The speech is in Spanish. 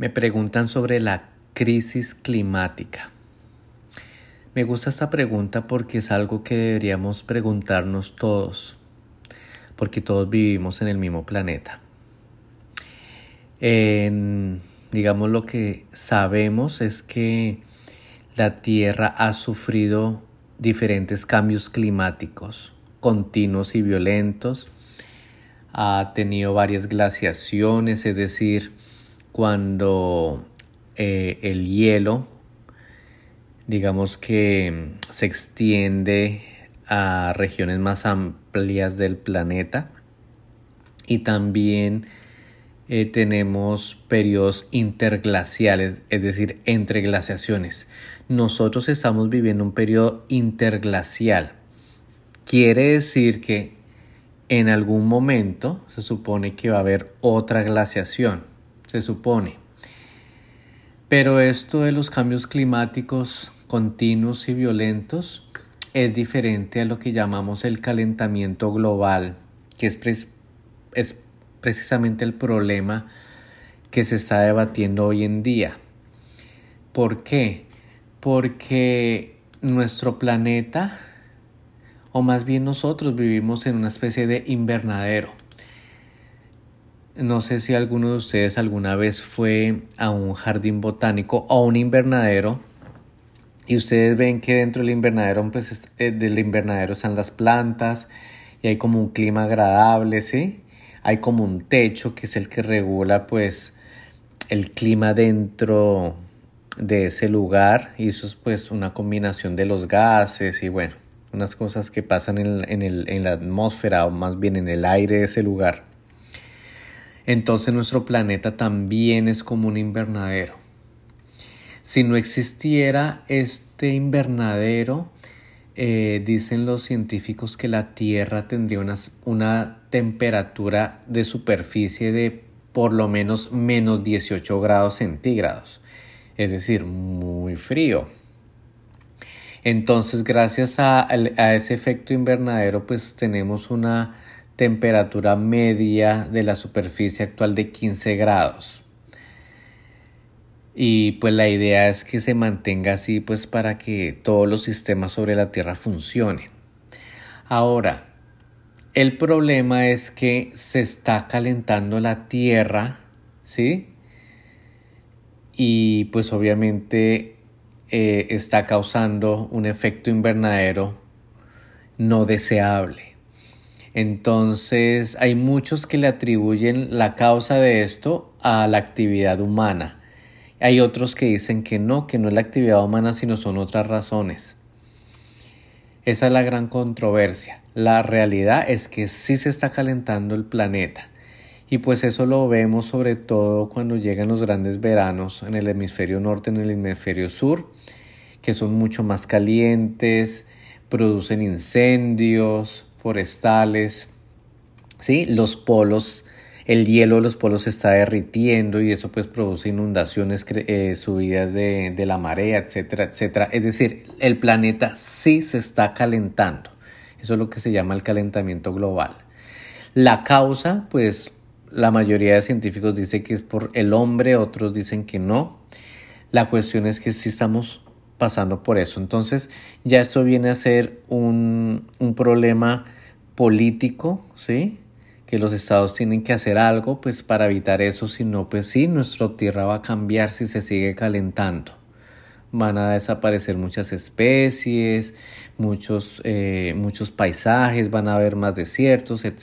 Me preguntan sobre la crisis climática. Me gusta esta pregunta porque es algo que deberíamos preguntarnos todos, porque todos vivimos en el mismo planeta. digamos lo que sabemos es que la Tierra ha sufrido diferentes cambios climáticos continuos y violentos, ha tenido varias glaciaciones, es decir, cuando eh, el hielo, digamos que se extiende a regiones más amplias del planeta y también eh, tenemos periodos interglaciales, es decir, entre glaciaciones. Nosotros estamos viviendo un periodo interglacial. Quiere decir que en algún momento se supone que va a haber otra glaciación se supone. Pero esto de los cambios climáticos continuos y violentos es diferente a lo que llamamos el calentamiento global, que es, precisamente el problema que se está debatiendo hoy en día. ¿Por qué? Porque nuestro planeta, o más bien nosotros, vivimos en una especie de invernadero. No sé si alguno de ustedes alguna vez fue a un jardín botánico o un invernadero y ustedes ven que dentro del invernadero, pues, eh, del invernadero están las plantas y hay como un clima agradable, ¿sí? Hay como un techo que es el que regula, pues, el clima dentro de ese lugar y eso es, pues, una combinación de los gases y, bueno, unas cosas que pasan en, en la atmósfera o más bien en el aire de ese lugar entonces nuestro planeta también es como un invernadero. Si no existiera este invernadero, eh, dicen los científicos que la Tierra tendría una, temperatura de superficie de por lo menos menos 18 grados centígrados, es decir, muy frío. Entonces, gracias a, ese efecto invernadero, pues tenemos una temperatura media de la superficie actual de 15 grados. Y pues la idea es que se mantenga así pues para que todos los sistemas sobre la Tierra funcionen. Ahora, el problema es que se está calentando la Tierra, ¿sí? Y pues obviamente eh, está causando un efecto invernadero no deseable. Entonces hay muchos que le atribuyen la causa de esto a la actividad humana. Hay otros que dicen que no, que no es la actividad humana, sino son otras razones. Esa es la gran controversia. La realidad es que sí se está calentando el planeta. Y pues eso lo vemos sobre todo cuando llegan los grandes veranos en el hemisferio norte, en el hemisferio sur, que son mucho más calientes, producen incendios, forestales, ¿sí? Los polos, el hielo de los polos se está derritiendo y eso pues produce inundaciones, eh, subidas de, de la marea, etcétera, etcétera. Es decir, el planeta sí se está calentando. Eso es lo que se llama el calentamiento global. La causa, pues la mayoría de científicos dice que es por el hombre, otros dicen que no. La cuestión es que sí estamos pasando por eso. Entonces ya esto viene a ser un, un problema político, ¿sí? que los estados tienen que hacer algo pues para evitar eso, si no pues sí, nuestra tierra va a cambiar si se sigue calentando. Van a desaparecer muchas especies, muchos, eh, muchos paisajes, van a haber más desiertos, etc.